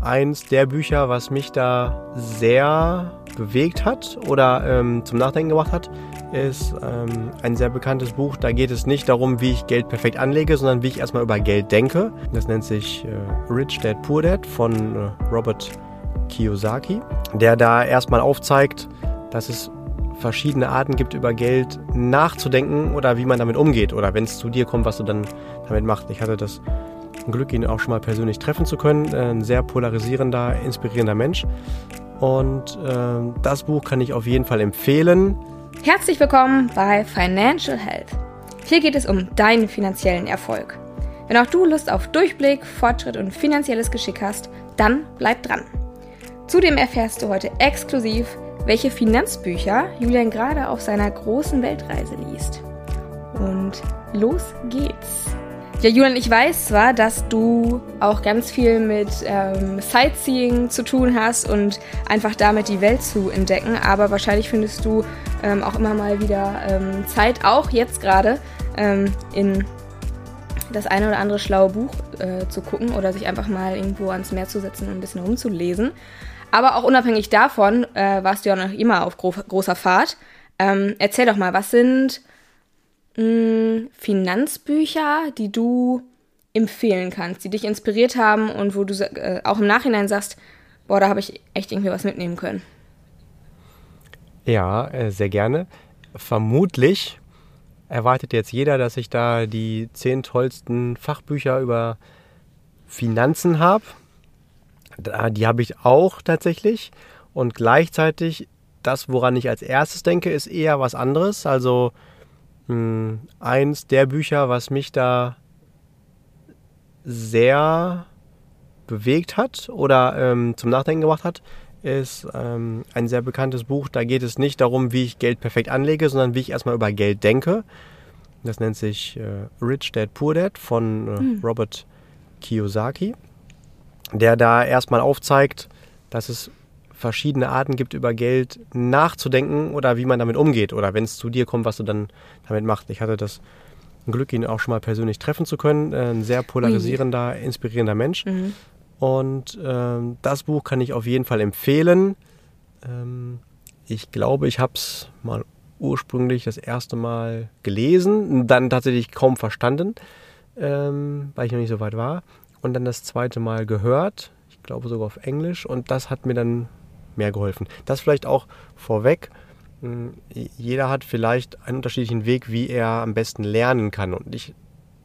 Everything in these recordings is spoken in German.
eins der Bücher, was mich da sehr bewegt hat oder ähm, zum Nachdenken gebracht hat, ist ähm, ein sehr bekanntes Buch. Da geht es nicht darum, wie ich Geld perfekt anlege, sondern wie ich erstmal über Geld denke. Das nennt sich äh, Rich Dad Poor Dad von äh, Robert Kiyosaki, der da erstmal aufzeigt, dass es verschiedene Arten gibt, über Geld nachzudenken oder wie man damit umgeht oder wenn es zu dir kommt, was du dann damit machst. Ich hatte das Glück, ihn auch schon mal persönlich treffen zu können. Ein sehr polarisierender, inspirierender Mensch. Und äh, das Buch kann ich auf jeden Fall empfehlen. Herzlich willkommen bei Financial Health. Hier geht es um deinen finanziellen Erfolg. Wenn auch du Lust auf Durchblick, Fortschritt und finanzielles Geschick hast, dann bleib dran. Zudem erfährst du heute exklusiv, welche Finanzbücher Julian gerade auf seiner großen Weltreise liest. Und los geht's! Ja, Julian, ich weiß zwar, dass du auch ganz viel mit ähm, Sightseeing zu tun hast und einfach damit die Welt zu entdecken, aber wahrscheinlich findest du ähm, auch immer mal wieder ähm, Zeit, auch jetzt gerade, ähm, in das eine oder andere schlaue Buch äh, zu gucken oder sich einfach mal irgendwo ans Meer zu setzen und ein bisschen rumzulesen. Aber auch unabhängig davon äh, warst du ja noch immer auf gro großer Fahrt. Ähm, erzähl doch mal, was sind mh, hm, Finanzbücher, die du empfehlen kannst, die dich inspiriert haben und wo du äh, auch im Nachhinein sagst, boah, da habe ich echt irgendwie was mitnehmen können? Ja, äh, sehr gerne. Vermutlich erwartet jetzt jeder, dass ich da die zehn tollsten Fachbücher über Finanzen habe. Die habe ich auch tatsächlich. Und gleichzeitig das, woran ich als erstes denke, ist eher was anderes. Also mh, eins der Bücher, was mich da sehr bewegt hat oder ähm, zum Nachdenken gebracht hat, ist ähm, ein sehr bekanntes Buch. Da geht es nicht darum, wie ich Geld perfekt anlege, sondern wie ich erstmal über Geld denke. Das nennt sich äh, Rich Dad Poor Dad von äh, mhm. Robert Kiyosaki, der da erstmal aufzeigt, dass es verschiedene Arten gibt, über Geld nachzudenken oder wie man damit umgeht oder wenn es zu dir kommt, was du dann damit machst. Ich hatte das Glück, ihn auch schon mal persönlich treffen zu können. Ein sehr polarisierender, inspirierender Mensch. Mhm. Und ähm, das Buch kann ich auf jeden Fall empfehlen. Ähm, ich glaube, ich habe es mal ursprünglich das erste Mal gelesen, dann tatsächlich kaum verstanden, ähm, weil ich noch nicht so weit war. Und dann das zweite Mal gehört, ich glaube sogar auf Englisch. Und das hat mir dann mehr geholfen. Das vielleicht auch vorweg. Hm, jeder hat vielleicht einen unterschiedlichen Weg, wie er am besten lernen kann. Und ich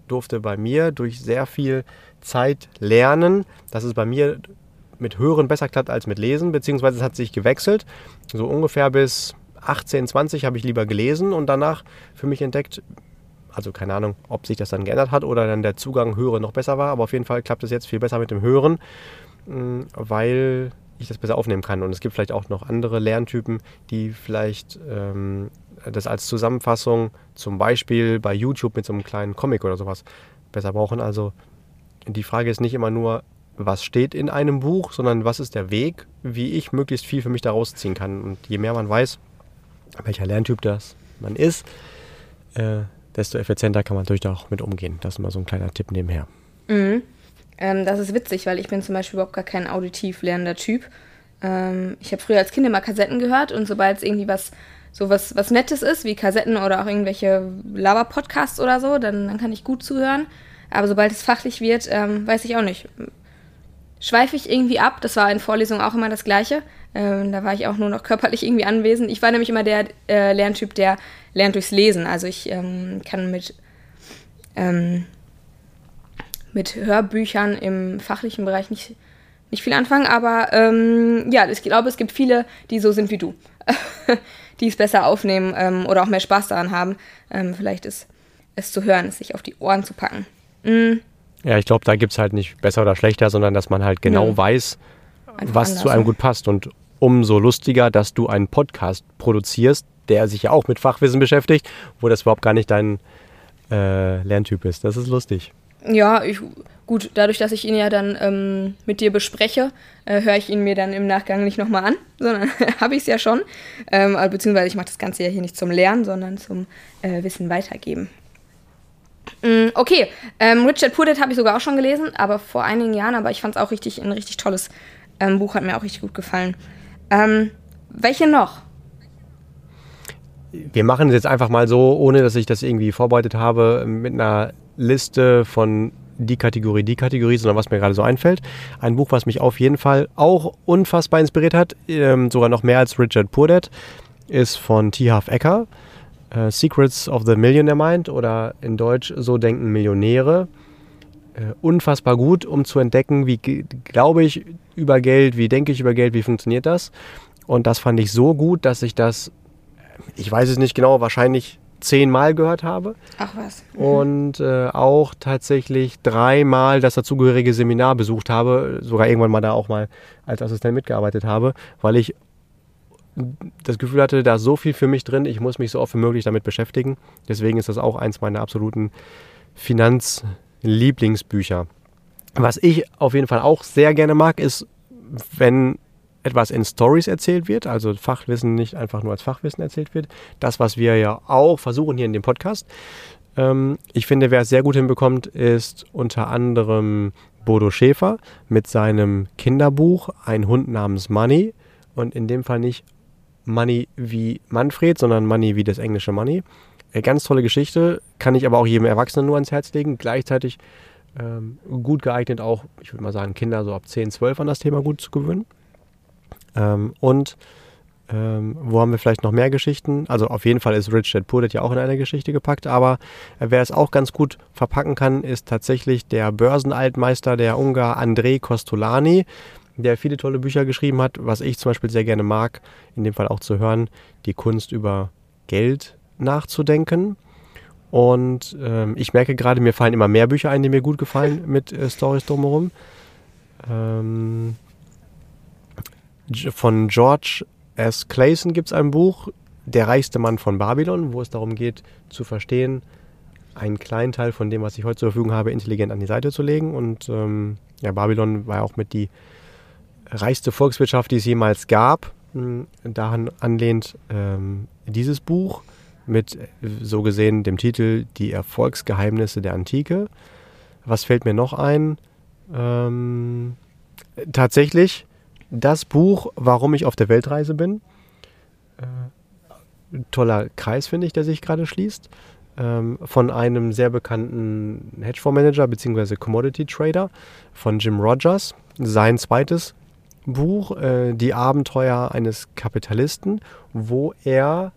durfte bei mir durch sehr viel Zeit lernen, dass es bei mir mit Hören besser klappt als mit Lesen, beziehungsweise es hat sich gewechselt. So ungefähr bis 18, 20 habe ich lieber gelesen und danach für mich entdeckt, also keine Ahnung, ob sich das dann geändert hat oder dann der Zugang Hören noch besser war, aber auf jeden Fall klappt es jetzt viel besser mit dem Hören, hm, weil ich das besser aufnehmen kann. Und es gibt vielleicht auch noch andere Lerntypen, die vielleicht ähm, das als Zusammenfassung zum Beispiel bei YouTube mit so einem kleinen Comic oder sowas besser brauchen. Also die Frage ist nicht immer nur, was steht in einem Buch, sondern was ist der Weg, wie ich möglichst viel für mich daraus ziehen kann. Und je mehr man weiß, welcher Lerntyp das man ist, äh, desto effizienter kann man natürlich auch mit umgehen. Das ist mal so ein kleiner Tipp nebenher. Mhm. Ähm, das ist witzig, weil ich bin zum Beispiel überhaupt gar kein auditiv lernender Typ. Ähm, ich habe früher als Kind immer Kassetten gehört und sobald es irgendwie was so was, was Nettes ist, wie Kassetten oder auch irgendwelche Lava-Podcasts oder so, dann, dann kann ich gut zuhören. Aber sobald es fachlich wird, ähm, weiß ich auch nicht. Schweife ich irgendwie ab, das war in Vorlesungen auch immer das Gleiche. Ähm, da war ich auch nur noch körperlich irgendwie anwesend. Ich war nämlich immer der äh, Lerntyp, der lernt durchs Lesen. Also ich ähm, kann mit ähm, mit Hörbüchern im fachlichen Bereich nicht, nicht viel anfangen, aber ähm, ja, ich glaube, es gibt viele, die so sind wie du, die es besser aufnehmen ähm, oder auch mehr Spaß daran haben. Ähm, vielleicht ist es zu hören, es sich auf die Ohren zu packen. Mhm. Ja, ich glaube, da gibt es halt nicht besser oder schlechter, sondern dass man halt genau ja. weiß, Einfach was anders. zu einem gut passt. Und umso lustiger, dass du einen Podcast produzierst, der sich ja auch mit Fachwissen beschäftigt, wo das überhaupt gar nicht dein äh, Lerntyp ist. Das ist lustig. Ja, ich, gut, dadurch, dass ich ihn ja dann ähm, mit dir bespreche, äh, höre ich ihn mir dann im Nachgang nicht nochmal an, sondern habe ich es ja schon. Ähm, beziehungsweise ich mache das Ganze ja hier nicht zum Lernen, sondern zum äh, Wissen weitergeben. Mm, okay, ähm, Richard Puddett habe ich sogar auch schon gelesen, aber vor einigen Jahren, aber ich fand es auch richtig, ein richtig tolles ähm, Buch, hat mir auch richtig gut gefallen. Ähm, welche noch? Wir machen es jetzt einfach mal so, ohne dass ich das irgendwie vorbereitet habe, mit einer Liste von die Kategorie, die Kategorie, sondern was mir gerade so einfällt. Ein Buch, was mich auf jeden Fall auch unfassbar inspiriert hat, ähm, sogar noch mehr als Richard Purdet, ist von T. Half Ecker. Äh, Secrets of the Millionaire Mind oder in Deutsch So denken Millionäre. Äh, unfassbar gut, um zu entdecken, wie glaube ich über Geld, wie denke ich über Geld, wie funktioniert das. Und das fand ich so gut, dass ich das, ich weiß es nicht genau, wahrscheinlich zehnmal gehört habe. Ach was. Mhm. Und äh, auch tatsächlich dreimal das dazugehörige Seminar besucht habe, sogar irgendwann mal da auch mal als Assistent mitgearbeitet habe, weil ich das Gefühl hatte, da ist so viel für mich drin, ich muss mich so oft wie möglich damit beschäftigen. Deswegen ist das auch eins meiner absoluten Finanzlieblingsbücher. Was ich auf jeden Fall auch sehr gerne mag, ist, wenn etwas in Stories erzählt wird, also Fachwissen nicht einfach nur als Fachwissen erzählt wird. Das, was wir ja auch versuchen hier in dem Podcast. Ähm, ich finde, wer es sehr gut hinbekommt, ist unter anderem Bodo Schäfer mit seinem Kinderbuch Ein Hund namens Money. Und in dem Fall nicht Money wie Manfred, sondern Money wie das englische Money. Äh, ganz tolle Geschichte, kann ich aber auch jedem Erwachsenen nur ans Herz legen. Gleichzeitig ähm, gut geeignet, auch, ich würde mal sagen, Kinder so ab 10, 12 an das Thema gut zu gewöhnen. Ähm, und ähm, wo haben wir vielleicht noch mehr Geschichten? Also auf jeden Fall ist Rich Dad Poor Dad ja auch in eine Geschichte gepackt, aber wer es auch ganz gut verpacken kann, ist tatsächlich der Börsenaltmeister, der Ungar Andrei Kostolani, der viele tolle Bücher geschrieben hat, was ich zum Beispiel sehr gerne mag, in dem Fall auch zu hören, die Kunst über Geld nachzudenken. Und ähm, ich merke gerade, mir fallen immer mehr Bücher ein, die mir gut gefallen mit äh, Stories drumherum. Ähm, von George S. Clayson gibt es ein Buch, Der reichste Mann von Babylon, wo es darum geht, zu verstehen, einen kleinen Teil von dem, was ich heute zur Verfügung habe, intelligent an die Seite zu legen. Und ähm, ja, Babylon war ja auch mit die reichste Volkswirtschaft, die es jemals gab. Hm, daran anlehnt ähm, dieses Buch mit so gesehen dem Titel Die Erfolgsgeheimnisse der Antike. Was fällt mir noch ein? Ähm, tatsächlich das Buch, warum ich auf der Weltreise bin. Äh, toller Kreis, finde ich, der sich gerade schließt. Ähm, von einem sehr bekannten Hedgefondsmanager bzw. Commodity Trader von Jim Rogers. Sein zweites Buch, äh, Die Abenteuer eines Kapitalisten, wo er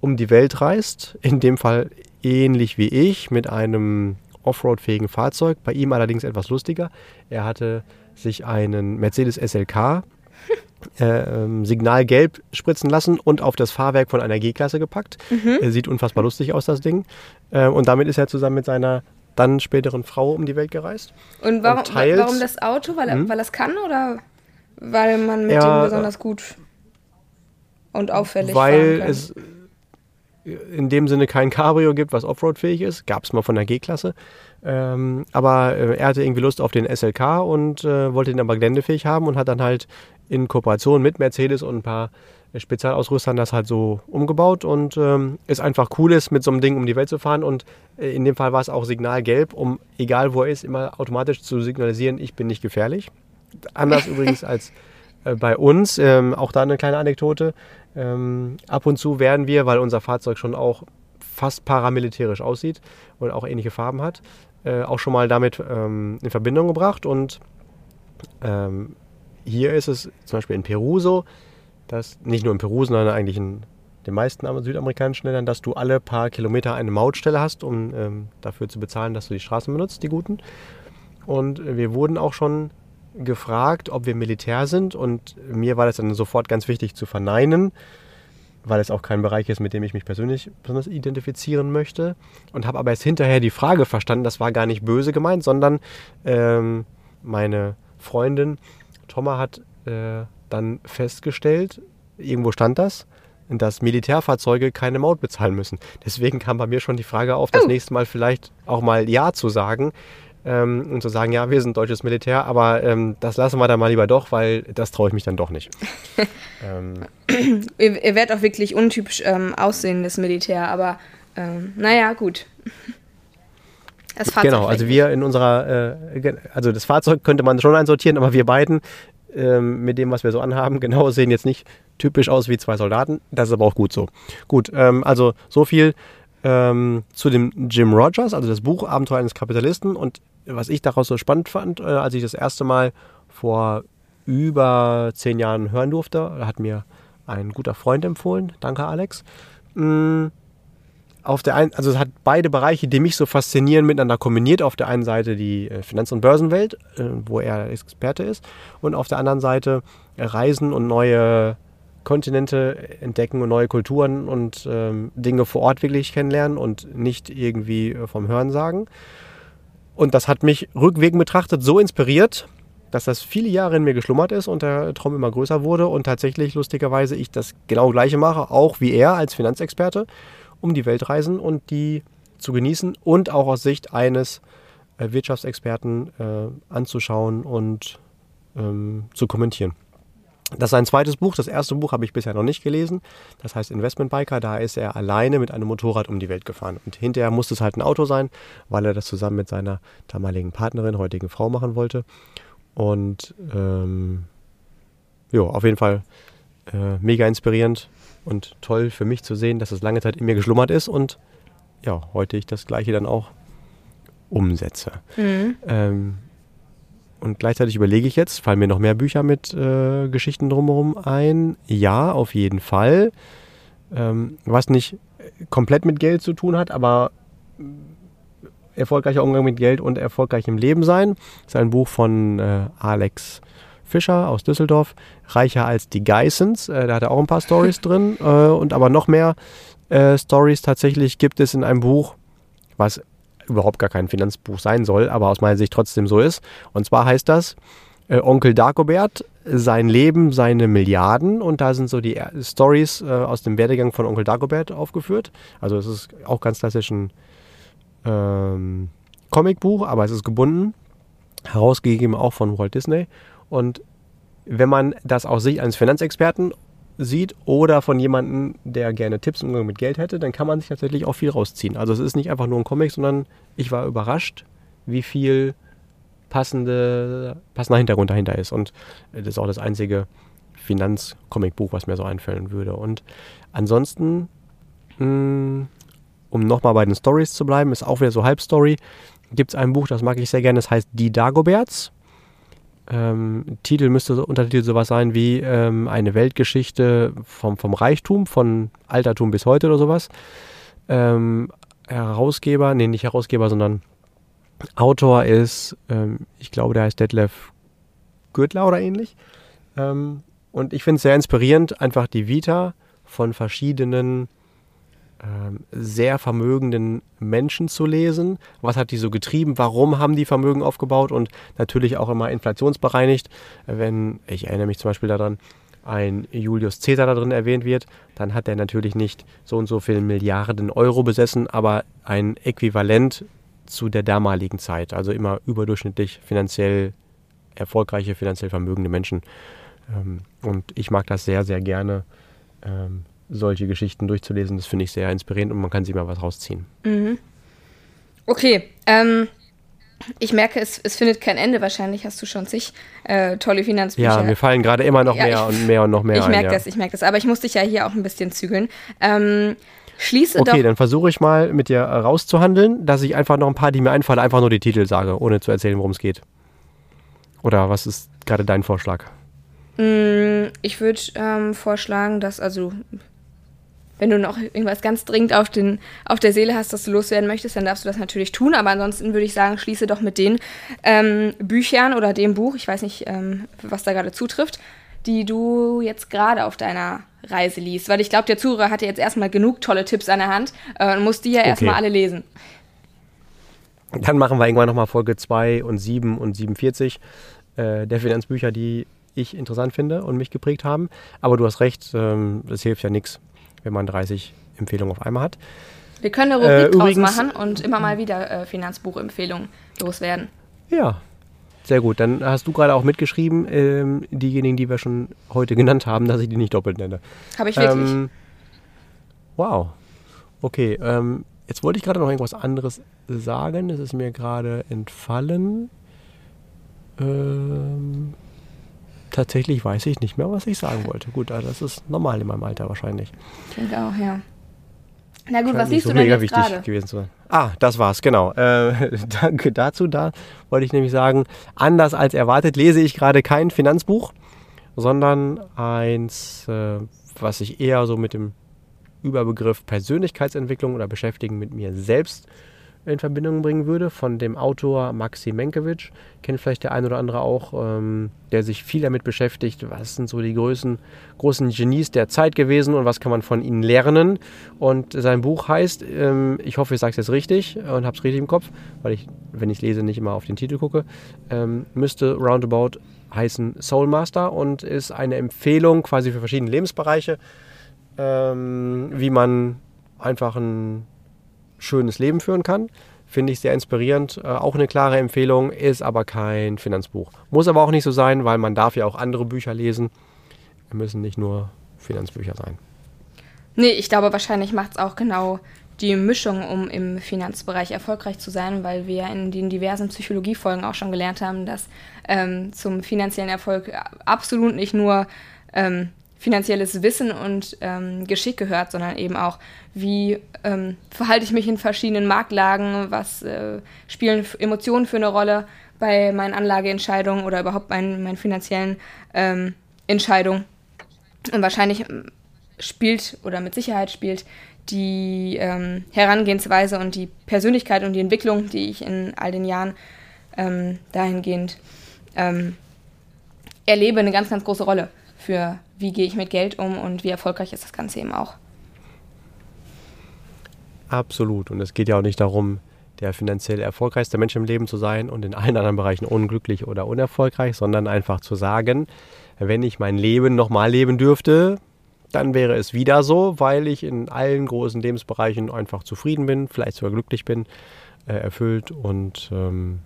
um die Welt reist, in dem Fall ähnlich wie ich, mit einem Offroad-fähigen Fahrzeug. Bei ihm allerdings etwas lustiger. Er hatte sich einen Mercedes SLK äh, ähm, Signal gelb spritzen lassen und auf das Fahrwerk von einer G-Klasse gepackt. Mhm. Äh, sieht unfassbar lustig aus, das Ding. Äh, und damit ist er zusammen mit seiner dann späteren Frau um die Welt gereist. Und warum, und warum das Auto? Weil er, hm? weil er es kann oder weil man mit ja, dem besonders gut und auffällig weil fahren kann? es in dem Sinne kein Cabrio gibt, was Offroad-fähig ist. Gab es mal von der G-Klasse. Ähm, aber äh, er hatte irgendwie Lust auf den SLK und äh, wollte ihn aber geländefähig haben und hat dann halt in Kooperation mit Mercedes und ein paar Spezialausrüstern das halt so umgebaut und ähm, ist einfach cool ist, mit so einem Ding um die Welt zu fahren und äh, in dem Fall war es auch Signalgelb, um egal wo er ist, immer automatisch zu signalisieren, ich bin nicht gefährlich. Anders übrigens als äh, bei uns, ähm, auch da eine kleine Anekdote. Ähm, ab und zu werden wir, weil unser Fahrzeug schon auch fast paramilitärisch aussieht und auch ähnliche Farben hat, äh, auch schon mal damit ähm, in Verbindung gebracht. Und ähm, hier ist es zum Beispiel in Peru so, dass nicht nur in Peru, sondern eigentlich in den meisten südamerikanischen Ländern, dass du alle paar Kilometer eine Mautstelle hast, um ähm, dafür zu bezahlen, dass du die Straßen benutzt, die guten. Und wir wurden auch schon gefragt, ob wir Militär sind und mir war das dann sofort ganz wichtig zu verneinen, weil es auch kein Bereich ist, mit dem ich mich persönlich besonders identifizieren möchte und habe aber erst hinterher die Frage verstanden, das war gar nicht böse gemeint, sondern ähm, meine Freundin Thomas hat äh, dann festgestellt, irgendwo stand das, dass Militärfahrzeuge keine Maut bezahlen müssen. Deswegen kam bei mir schon die Frage auf, das oh. nächste Mal vielleicht auch mal Ja zu sagen, ähm, und zu sagen, ja, wir sind deutsches Militär, aber ähm, das lassen wir dann mal lieber doch, weil das traue ich mich dann doch nicht. ähm. ihr, ihr werdet auch wirklich untypisch ähm, aussehendes Militär, aber ähm, naja, gut. Das Fahrzeug Genau, also wir in unserer, äh, also das Fahrzeug könnte man schon einsortieren, aber wir beiden ähm, mit dem, was wir so anhaben, genau sehen jetzt nicht typisch aus wie zwei Soldaten. Das ist aber auch gut so. Gut, ähm, also so viel ähm, zu dem Jim Rogers, also das Buch Abenteuer eines Kapitalisten. Und was ich daraus so spannend fand, äh, als ich das erste Mal vor über zehn Jahren hören durfte, hat mir ein guter Freund empfohlen. Danke, Alex. Mm, auf der einen, also es hat beide Bereiche, die mich so faszinieren, miteinander kombiniert. Auf der einen Seite die äh, Finanz- und Börsenwelt, äh, wo er Experte ist, und auf der anderen Seite Reisen und neue Kontinente entdecken und neue Kulturen und ähm, Dinge vor Ort wirklich kennenlernen und nicht irgendwie äh, vom Hören sagen. Und das hat mich rückwirkend betrachtet so inspiriert, dass das viele Jahre in mir geschlummert ist und der Traum immer größer wurde und tatsächlich lustigerweise ich das genau gleiche mache, auch wie er als Finanzexperte, um die Welt reisen und die zu genießen und auch aus Sicht eines äh, Wirtschaftsexperten äh, anzuschauen und ähm, zu kommentieren. Das ist ein zweites Buch. Das erste Buch habe ich bisher noch nicht gelesen. Das heißt Investment Biker. Da ist er alleine mit einem Motorrad um die Welt gefahren. Und hinterher musste es halt ein Auto sein, weil er das zusammen mit seiner damaligen Partnerin, heutigen Frau, machen wollte. Und ähm, ja, auf jeden Fall äh, mega inspirierend und toll für mich zu sehen, dass es lange Zeit in mir geschlummert ist und ja, heute ich das Gleiche dann auch umsetze. Mhm. Ähm, und gleichzeitig überlege ich jetzt, fallen mir noch mehr Bücher mit äh, Geschichten drumherum ein? Ja, auf jeden Fall. Ähm, was nicht komplett mit Geld zu tun hat, aber erfolgreicher Umgang mit Geld und erfolgreich im Leben sein. Das ist ein Buch von äh, Alex Fischer aus Düsseldorf, Reicher als die Geissens. Äh, da hat er auch ein paar Stories drin äh, und aber noch mehr äh, Stories tatsächlich gibt es in einem Buch, was überhaupt gar kein Finanzbuch sein soll, aber aus meiner Sicht trotzdem so ist. Und zwar heißt das äh, Onkel Dagobert, sein Leben, seine Milliarden. Und da sind so die äh, Stories äh, aus dem Werdegang von Onkel Dagobert aufgeführt. Also es ist auch ganz klassisch ein ähm, Comicbuch, aber es ist gebunden, herausgegeben auch von Walt Disney. Und wenn man das aus Sicht eines Finanzexperten sieht oder von jemandem, der gerne Tipps im Umgang mit Geld hätte, dann kann man sich tatsächlich auch viel rausziehen. Also es ist nicht einfach nur ein Comic, sondern ich war überrascht, wie viel passende, passender Hintergrund dahinter ist. Und das ist auch das einzige Finanz-Comicbuch, was mir so einfallen würde. Und ansonsten, mh, um nochmal bei den Stories zu bleiben, ist auch wieder so Halbstory, gibt es ein Buch, das mag ich sehr gerne, das heißt Die Dagoberts. Ähm, Titel müsste Untertitel sowas sein wie ähm, eine Weltgeschichte vom, vom Reichtum, von Altertum bis heute oder sowas. Ähm, Herausgeber, nee, nicht Herausgeber, sondern Autor ist, ähm, ich glaube, der heißt Detlef Gürtler oder ähnlich. Ähm, und ich finde es sehr inspirierend, einfach die Vita von verschiedenen sehr vermögenden Menschen zu lesen. Was hat die so getrieben? Warum haben die Vermögen aufgebaut? Und natürlich auch immer inflationsbereinigt. Wenn, ich erinnere mich zum Beispiel daran, ein Julius Caesar da drin erwähnt wird, dann hat er natürlich nicht so und so viele Milliarden Euro besessen, aber ein Äquivalent zu der damaligen Zeit. Also immer überdurchschnittlich finanziell erfolgreiche, finanziell vermögende Menschen. Ähm, und ich mag das sehr, sehr gerne, ähm, solche Geschichten durchzulesen. Das finde ich sehr inspirierend und man kann sich mal was rausziehen. Mhm. Okay, ähm, ich merke, es, es findet kein Ende. Wahrscheinlich hast du schon zig äh, tolle Finanzbücher. Ja, mir fallen gerade immer noch Ja, mehr ich- und mehr und noch mehr ich merke ja. das, ich merke das. Aber ich muss dich ja hier auch ein bisschen zügeln. Ähm, schließe Okay, doch. dann versuche ich mal mit dir äh, rauszuhandeln, dass ich einfach noch ein paar, die mir einfallen, einfach nur die Titel sage, ohne zu erzählen, worum es geht. Oder was ist gerade dein Vorschlag? Mm, Ich würde ähm, vorschlagen, dass, also, wenn du noch irgendwas ganz dringend auf, den, auf der Seele hast, das du loswerden möchtest, dann darfst du das natürlich tun. Aber ansonsten würde ich sagen, schließe doch mit den ähm, Büchern oder dem Buch, ich weiß nicht, ähm, was da gerade zutrifft, die du jetzt gerade auf deiner Reise liest. Weil ich glaube, der Zuhörer hatte jetzt erstmal genug tolle Tipps an der Hand äh, und muss die ja Okay. erstmal alle lesen. Dann machen wir irgendwann nochmal Folge 2 und 7 und 47 äh, der Finanzbücher, die ich interessant finde und mich geprägt haben. Aber du hast recht, ähm, das hilft ja nichts, wenn man 30 Empfehlungen auf einmal hat. Wir können eine Äh, Rubrik draus übrigens- machen und immer mal wieder äh, Finanzbuchempfehlungen loswerden. Ja, sehr gut. Dann hast du gerade auch mitgeschrieben, ähm, diejenigen, die wir schon heute genannt haben, dass ich die nicht doppelt nenne. Habe ich wirklich. Ähm, wow. Okay. Ähm, Jetzt wollte ich gerade noch irgendwas anderes sagen. Es ist mir gerade entfallen. Ähm, tatsächlich weiß ich nicht mehr, was ich sagen wollte. Gut, also das ist normal in meinem Alter wahrscheinlich. Ich denke auch, ja. Na gut, Scheint was liest so du denn mega jetzt wichtig gerade? gewesen zu sein. Ah, das war's, genau. Äh, danke dazu. Da wollte ich nämlich sagen, anders als erwartet lese ich gerade kein Finanzbuch, sondern eins, äh, was sich eher so mit dem Überbegriff Persönlichkeitsentwicklung oder Beschäftigen mit mir selbst in Verbindung bringen würde, von dem Autor Maxi Menkiewicz. Kennt vielleicht der ein oder andere auch, ähm, der sich viel damit beschäftigt, was sind so die Größen, großen Genies der Zeit gewesen und was kann man von ihnen lernen. Und sein Buch heißt, ähm, ich hoffe, ich sage es jetzt richtig und habe es richtig im Kopf, weil ich, wenn ich lese, nicht immer auf den Titel gucke, ähm, müsste Roundabout heißen Soul Master und ist eine Empfehlung quasi für verschiedene Lebensbereiche, ähm, wie man einfach ein schönes Leben führen kann. Finde ich sehr inspirierend. Äh, auch eine klare Empfehlung, ist aber kein Finanzbuch. Muss aber auch nicht so sein, weil man darf ja auch andere Bücher lesen. Müssen nicht nur Finanzbücher sein. Nee, ich glaube, wahrscheinlich macht es auch genau die Mischung, um im Finanzbereich erfolgreich zu sein, weil wir in den diversen Psychologiefolgen auch schon gelernt haben, dass ähm, zum finanziellen Erfolg absolut nicht nur ähm, finanzielles Wissen und ähm, Geschick gehört, sondern eben auch, wie ähm, verhalte ich mich in verschiedenen Marktlagen, was äh, spielen Emotionen für eine Rolle bei meinen Anlageentscheidungen oder überhaupt meinen, meinen finanziellen ähm, Entscheidungen. Und wahrscheinlich ähm, spielt oder mit Sicherheit spielt die ähm, Herangehensweise und die Persönlichkeit und die Entwicklung, die ich in all den Jahren ähm, dahingehend ähm, erlebe, eine ganz, ganz große Rolle für wie gehe ich mit Geld um und wie erfolgreich ist das Ganze eben auch. Absolut. Und es geht ja auch nicht darum, der finanziell erfolgreichste Mensch im Leben zu sein und in allen anderen Bereichen unglücklich oder unerfolgreich, sondern einfach zu sagen, wenn ich mein Leben nochmal leben dürfte, dann wäre es wieder so, weil ich in allen großen Lebensbereichen einfach zufrieden bin, vielleicht sogar glücklich bin, äh, erfüllt. Und ähm,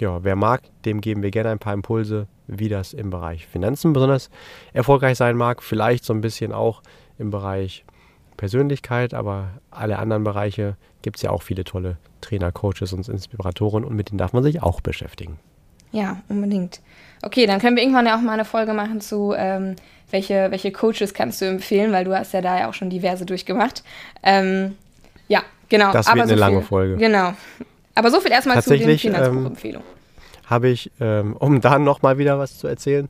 ja, wer mag, dem geben wir gerne ein paar Impulse, wie das im Bereich Finanzen besonders erfolgreich sein mag. Vielleicht so ein bisschen auch im Bereich Persönlichkeit, aber alle anderen Bereiche gibt es ja auch viele tolle Trainer, Coaches und Inspiratoren und mit denen darf man sich auch beschäftigen. Ja, unbedingt. Okay, dann können wir irgendwann ja auch mal eine Folge machen zu, ähm, welche, welche Coaches kannst du empfehlen, weil du hast ja da ja auch schon diverse durchgemacht. Ähm, ja, genau. Das aber wird eine so lange viel, Folge. Genau. Aber so viel erstmal zu den Tatsächlich, ähm, Finanzbuchempfehlungen. Habe ich, ähm, um da nochmal wieder was zu erzählen,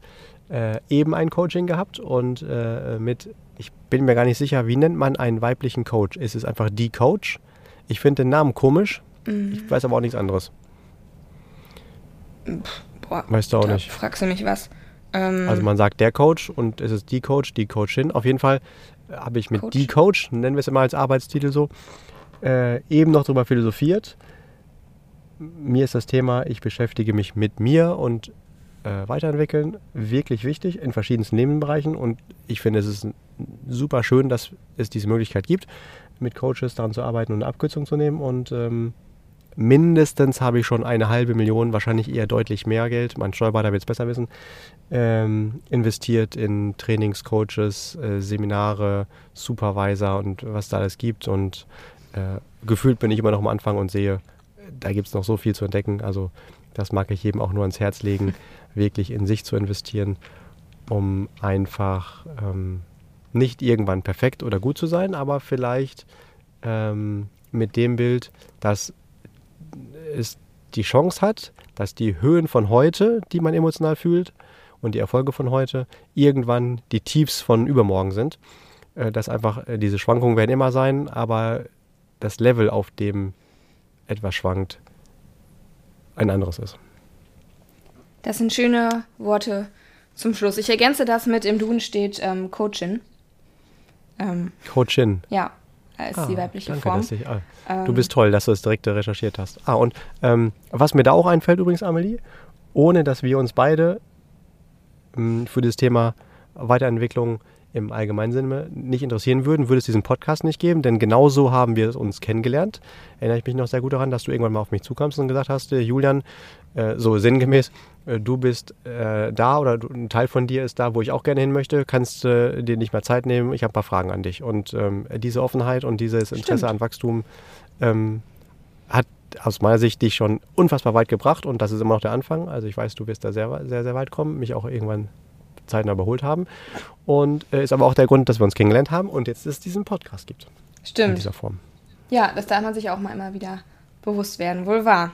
äh, eben ein Coaching gehabt und äh, mit, ich bin mir gar nicht sicher, wie nennt man einen weiblichen Coach? Ist es einfach die Coach? Ich finde den Namen komisch, Mhm. ich weiß aber auch nichts anderes. Boah, Weißt du auch nicht. fragst du mich was. Ähm, Also man sagt der Coach und es ist die Coach, die Coachin. Auf jeden Fall äh, habe ich mit Coach. die Coach, nennen wir es immer als Arbeitstitel so, äh, eben noch darüber philosophiert. Mir ist das Thema, ich beschäftige mich mit mir und äh, weiterentwickeln wirklich wichtig in verschiedensten Lebensbereichen und ich finde es ist super schön, dass es diese Möglichkeit gibt, mit Coaches daran zu arbeiten und eine Abkürzung zu nehmen und ähm, mindestens habe ich schon eine halbe Million, wahrscheinlich eher deutlich mehr Geld, mein Steuerberater wird es besser wissen, ähm, investiert in Trainings, Coaches, äh, Seminare, Supervisor und was da alles gibt. Und äh, gefühlt bin ich immer noch am Anfang und sehe, da gibt es noch so viel zu entdecken. Also das mag ich jedem auch nur ans Herz legen, wirklich in sich zu investieren, um einfach ähm, nicht irgendwann perfekt oder gut zu sein, aber vielleicht ähm, mit dem Bild, dass es die Chance hat, dass die Höhen von heute, die man emotional fühlt, und die Erfolge von heute irgendwann die Tiefs von übermorgen sind. Äh, Dass einfach äh, diese Schwankungen werden immer sein, aber das Level, auf dem etwas schwankt, ein anderes ist. Das sind schöne Worte zum Schluss. Ich ergänze das mit im Duden steht ähm, Coachin. Ähm, Coachin. ja, die Ah, weibliche danke, Form. Dass ich, ah, Ähm, du bist toll, dass du es direkt recherchiert hast. Ah, und ähm, was mir da auch einfällt übrigens, Amelie, ohne dass wir uns beide mh, für das Thema Weiterentwicklung im allgemeinen Sinne nicht interessieren würden, würde es diesen Podcast nicht geben, denn genauso haben wir uns kennengelernt. Erinnere ich mich noch sehr gut daran, dass du irgendwann mal auf mich zukamst und gesagt hast, äh, Julian, äh, so sinngemäß, äh, du bist äh, da oder du, ein Teil von dir ist da, wo ich auch gerne hin möchte, kannst äh, dir nicht mehr Zeit nehmen, ich habe ein paar Fragen an dich. Und ähm, diese Offenheit und dieses Interesse Stimmt. an Wachstum ähm, hat aus meiner Sicht dich schon unfassbar weit gebracht und das ist immer noch der Anfang. Also ich weiß, du wirst da sehr, sehr, sehr weit kommen, mich auch irgendwann zeitnah überholt haben. Und äh, ist aber auch der Grund, dass wir uns kennengelernt haben und jetzt es diesen Podcast gibt. In Stimmt. dieser Form. Ja, das darf man sich auch mal immer wieder bewusst werden. Wohl wahr.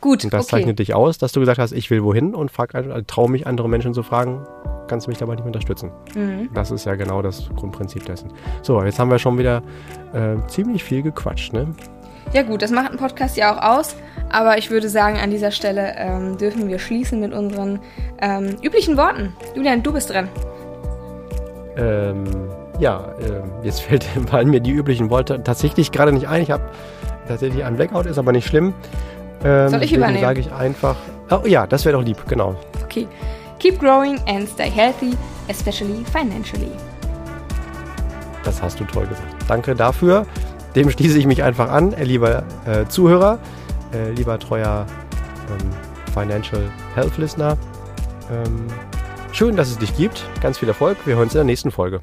Gut, Und das okay. zeichnet dich aus, dass du gesagt hast, ich will wohin und frag, also, traue mich, andere Menschen zu fragen, kannst du mich dabei nicht unterstützen. Mhm. Das ist ja genau das Grundprinzip dessen. So, jetzt haben wir schon wieder äh, ziemlich viel gequatscht, ne? Ja gut, das macht ein Podcast ja auch aus, aber ich würde sagen, an dieser Stelle ähm, dürfen wir schließen mit unseren ähm, üblichen Worten. Julian, du bist dran. Ähm, ja, ähm, jetzt fällt fallen mir die üblichen Worte tatsächlich gerade nicht ein. Ich habe tatsächlich einen Blackout, ist aber nicht schlimm. Ähm, Soll ich übernehmen? sage ich einfach. Oh ja, das wäre doch lieb, genau. Okay. Keep growing and stay healthy, especially financially. Das hast du toll gesagt. Danke dafür. Dem schließe ich mich einfach an, äh, lieber äh, Zuhörer, äh, lieber treuer ähm, Financial Health Listener. Ähm, schön, dass es dich gibt. Ganz viel Erfolg. Wir hören uns in der nächsten Folge.